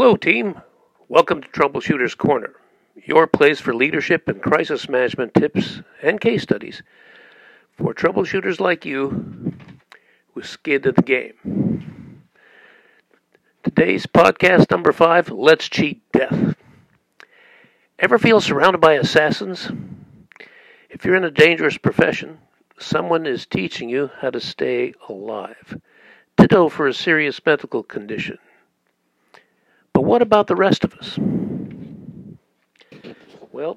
Hello, team. Welcome to Troubleshooter's Corner, your place for leadership and crisis management tips and case studies for troubleshooters like you with skin in the game. Today's podcast number five Let's Cheat Death. Ever feel surrounded by assassins? If you're in a dangerous profession, someone is teaching you how to stay alive. Ditto for a serious medical condition. What about the rest of us? Well,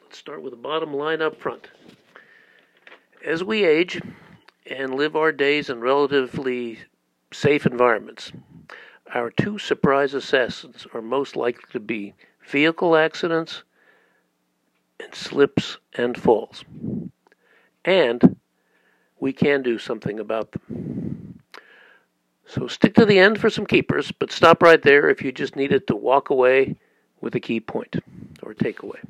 let's start with the bottom line up front. As we age and live our days in relatively safe environments, our two surprise assassins are most likely to be vehicle accidents and slips and falls. And we can do something about them. So stick to the end for some keepers, but stop right there if you just needed to walk away with a key point or takeaway.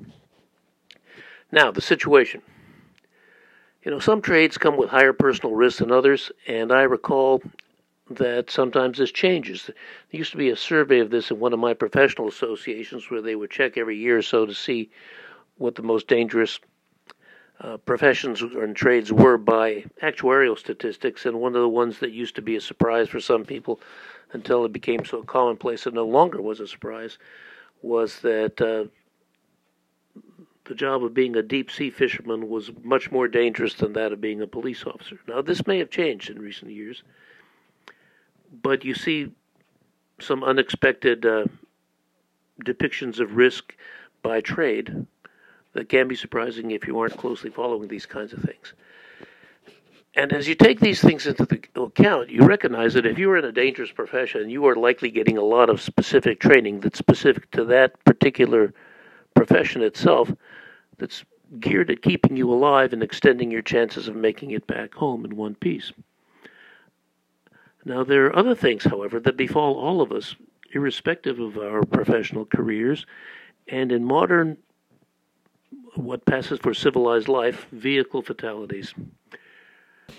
Now, the situation. You know, some trades come with higher personal risks than others, and I recall that sometimes this changes. There used to be a survey of this in one of my professional associations where they would check every year or so to see what the most dangerous uh, professions and trades were by actuarial statistics, and one of the ones that used to be a surprise for some people until it became so commonplace it no longer was a surprise was that uh, the job of being a deep sea fisherman was much more dangerous than that of being a police officer. Now, this may have changed in recent years, but you see some unexpected uh, depictions of risk by trade that can be surprising if you aren't closely following these kinds of things. And as you take these things into the account, you recognize that if you are in a dangerous profession, you are likely getting a lot of specific training that's specific to that particular profession itself, that's geared at keeping you alive and extending your chances of making it back home in one piece. Now, there are other things, however, that befall all of us, irrespective of our professional careers, and in modern what passes for civilized life, vehicle fatalities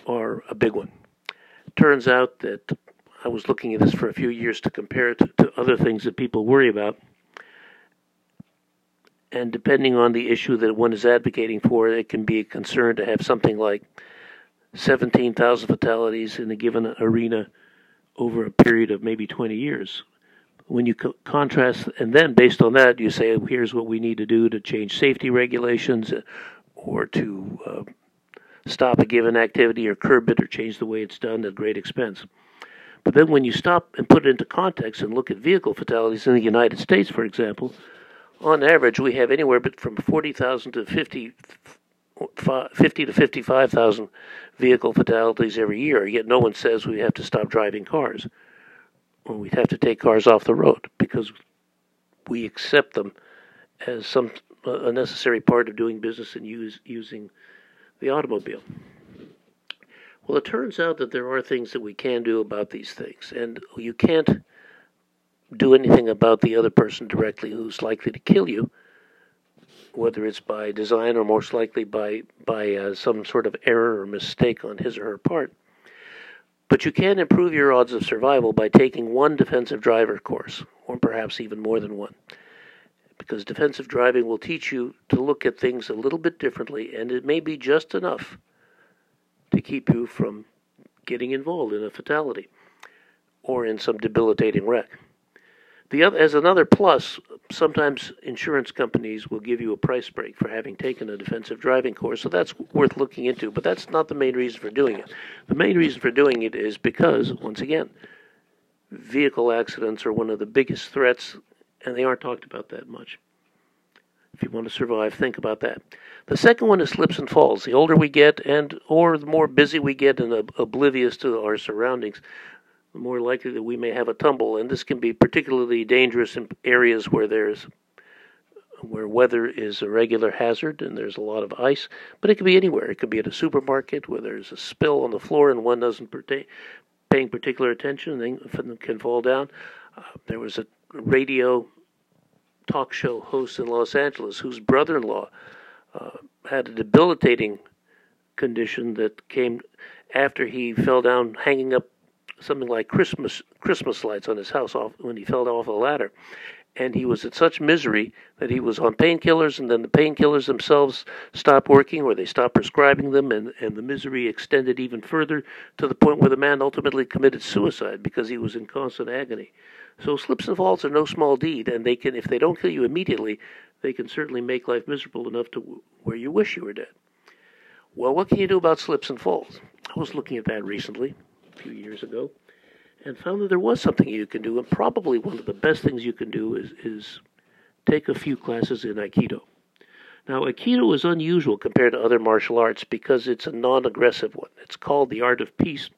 are a big one. Turns out that I was looking at this for a few years to compare it to, to other things that people worry about. And depending on the issue that one is advocating for, it can be a concern to have something like 17,000 fatalities in a given arena over a period of maybe 20 years when you co- contrast, and then based on that, you say, here's what we need to do to change safety regulations uh, or to uh, stop a given activity or curb it or change the way it's done at great expense. But then when you stop and put it into context and look at vehicle fatalities in the United States, for example, on average, we have anywhere but from 40,000 to 50, 50 to 55,000 vehicle fatalities every year. Yet no one says we have to stop driving cars well, we'd have to take cars off the road because we accept them as some a necessary part of doing business and use, using the automobile. Well, it turns out that there are things that we can do about these things, and you can't do anything about the other person directly who's likely to kill you, whether it's by design or most likely by by uh, some sort of error or mistake on his or her part. But you can improve your odds of survival by taking one defensive driver course, or perhaps even more than one. Because defensive driving will teach you to look at things a little bit differently, and it may be just enough to keep you from getting involved in a fatality or in some debilitating wreck. The other, as another plus, sometimes insurance companies will give you a price break for having taken a defensive driving course, so that's worth looking into. But that's not the main reason for doing it. The main reason for doing it is because, once again, vehicle accidents are one of the biggest threats, and they aren't talked about that much. If you want to survive, think about that. The second one is slips and falls. The older we get, and or the more busy we get and oblivious to our surroundings, the more likely that we may have a tumble. And this can be particularly dangerous in areas where there's where weather is a regular hazard and there's a lot of ice, but it could be anywhere. It could be at a supermarket where there's a spill on the floor and one doesn't pertain, paying particular attention and can fall down. Uh, there was a radio talk show host in Los Angeles whose brother-in-law uh, had a debilitating condition that came after he fell down hanging up something like Christmas Christmas lights on his house off when he fell off a ladder. And he was in such misery that he was on painkillers, and then the painkillers themselves stopped working, or they stopped prescribing them, and, and the misery extended even further to the point where the man ultimately committed suicide because he was in constant agony. So slips and falls are no small deed, and they can, if they don't kill you immediately, they can certainly make life miserable enough to where you wish you were dead. Well, what can you do about slips and falls? I was looking at that recently, few years ago, and found that there was something you can do, and probably one of the best things you can do is, is take a few classes in Aikido. Now, Aikido is unusual compared to other martial arts because it's a non aggressive one. It's called the art of peace.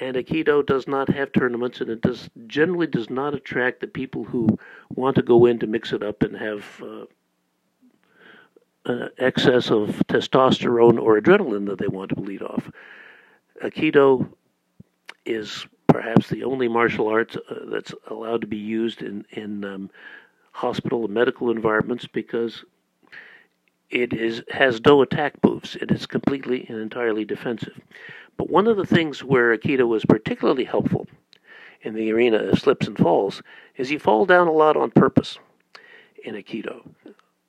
And Aikido does not have tournaments, and it does generally does not attract the people who want to go in to mix it up and have uh, uh, excess of testosterone or adrenaline that they want to bleed off. Aikido is perhaps the only martial art uh, that's allowed to be used in in um, hospital and medical environments because it is has no attack moves. It is completely and entirely defensive. But one of the things where Aikido was particularly helpful in the arena of slips and falls is you fall down a lot on purpose in Aikido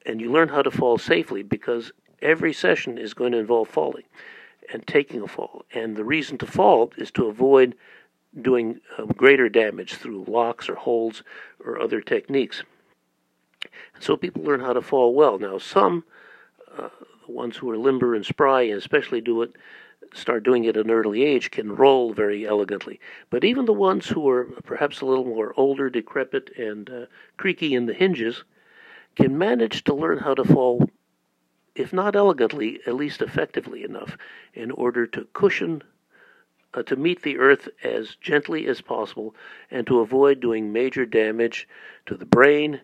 and you learn how to fall safely because every session is going to involve falling and taking a fall. And the reason to fall is to avoid doing uh, greater damage through locks or holds or other techniques. And so people learn how to fall well. Now, some, uh, the ones who are limber and spry, and especially do it, start doing it at an early age, can roll very elegantly. But even the ones who are perhaps a little more older, decrepit, and uh, creaky in the hinges can manage to learn how to fall, if not elegantly, at least effectively enough, in order to cushion, uh, to meet the earth as gently as possible, and to avoid doing major damage to the brain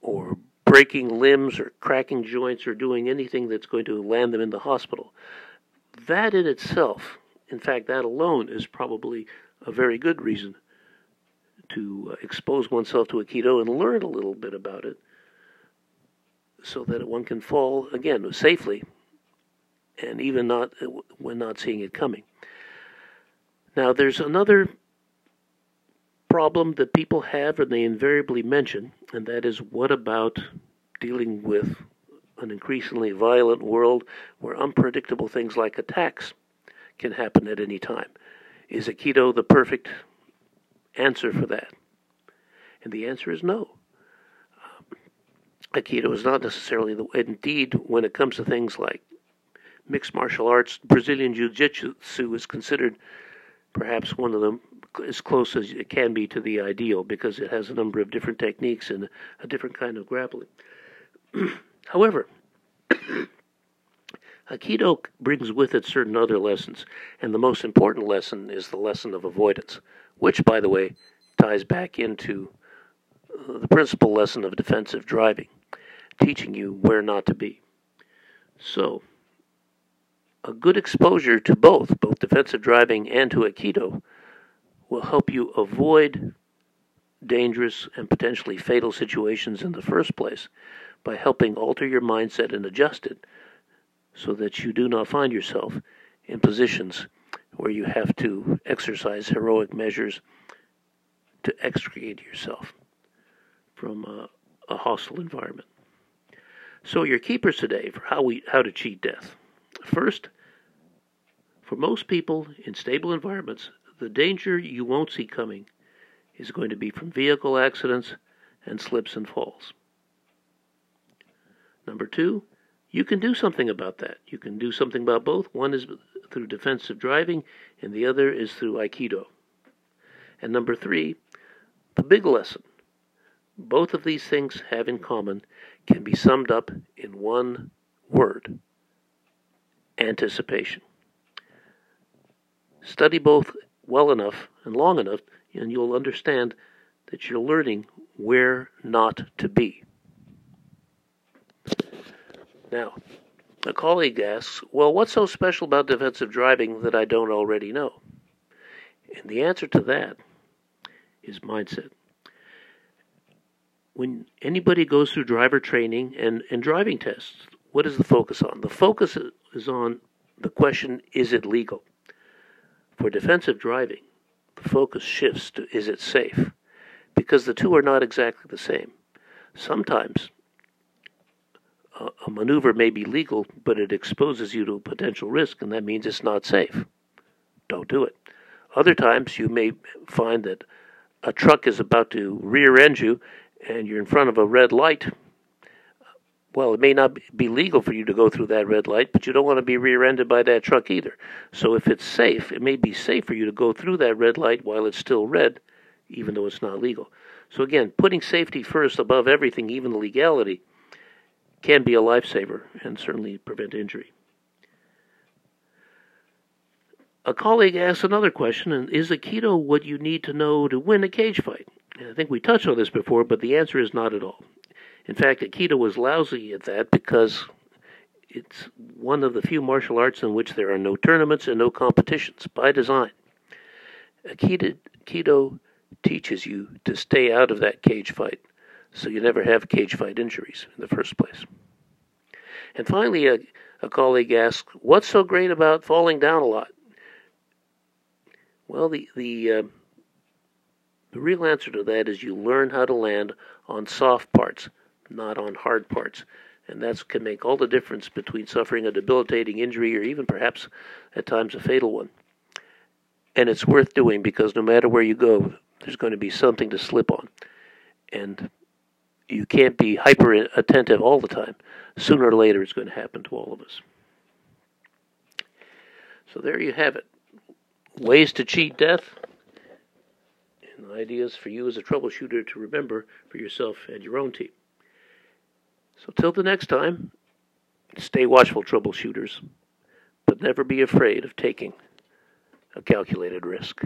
or breaking limbs or cracking joints or doing anything that's going to land them in the hospital. That in itself, in fact, that alone is probably a very good reason to uh, expose oneself to Aikido and learn a little bit about it so that one can fall again safely and even not when not seeing it coming. Now, there's another problem that people have and they invariably mention, and that is what about dealing with an increasingly violent world where unpredictable things like attacks can happen at any time? Is Aikido the perfect answer for that? And the answer is no. Aikido is not necessarily the way. Indeed, when it comes to things like mixed martial arts, Brazilian Jiu Jitsu is considered perhaps one of them as close as it can be to the ideal because it has a number of different techniques and a different kind of grappling. However, Aikido brings with it certain other lessons, and the most important lesson is the lesson of avoidance, which, by the way, ties back into uh, the principal lesson of defensive driving teaching you where not to be. So, a good exposure to both, both defensive driving and to Aikido, will help you avoid dangerous and potentially fatal situations in the first place by helping alter your mindset and adjust it so that you do not find yourself in positions where you have to exercise heroic measures to extricate yourself from a, a hostile environment. So your keepers today for how we how to cheat death. First, for most people in stable environments, the danger you won't see coming is going to be from vehicle accidents and slips and falls. Number two, you can do something about that. You can do something about both. One is through defensive driving, and the other is through Aikido. And number three, the big lesson both of these things have in common can be summed up in one word anticipation. Study both well enough and long enough, and you'll understand that you're learning where not to be. Now, a colleague asks, Well, what's so special about defensive driving that I don't already know? And the answer to that is mindset when anybody goes through driver training and, and driving tests, what is the focus on? The focus is on the question is it legal? For defensive driving, the focus shifts to is it safe? Because the two are not exactly the same. Sometimes a, a maneuver may be legal, but it exposes you to a potential risk, and that means it's not safe. Don't do it. Other times you may find that a truck is about to rear end you and you're in front of a red light. Well, it may not be legal for you to go through that red light, but you don't want to be rear ended by that truck either. So if it's safe, it may be safe for you to go through that red light while it's still red, even though it's not legal. So again, putting safety first above everything, even the legality, can be a lifesaver and certainly prevent injury. A colleague asked another question, and is Aikido what you need to know to win a cage fight? And I think we touched on this before, but the answer is not at all. In fact, Aikido was lousy at that because it's one of the few martial arts in which there are no tournaments and no competitions by design. Aikido, Aikido teaches you to stay out of that cage fight so you never have cage fight injuries in the first place. And finally, a, a colleague asked, What's so great about falling down a lot? Well, the the uh, the real answer to that is you learn how to land on soft parts, not on hard parts, and that can make all the difference between suffering a debilitating injury or even perhaps at times a fatal one. And it's worth doing because no matter where you go, there's going to be something to slip on, and you can't be hyper attentive all the time. Sooner or later, it's going to happen to all of us. So there you have it ways to cheat death, ideas for you as a troubleshooter to remember for yourself and your own team. So, till the next time, stay watchful, troubleshooters, but never be afraid of taking a calculated risk.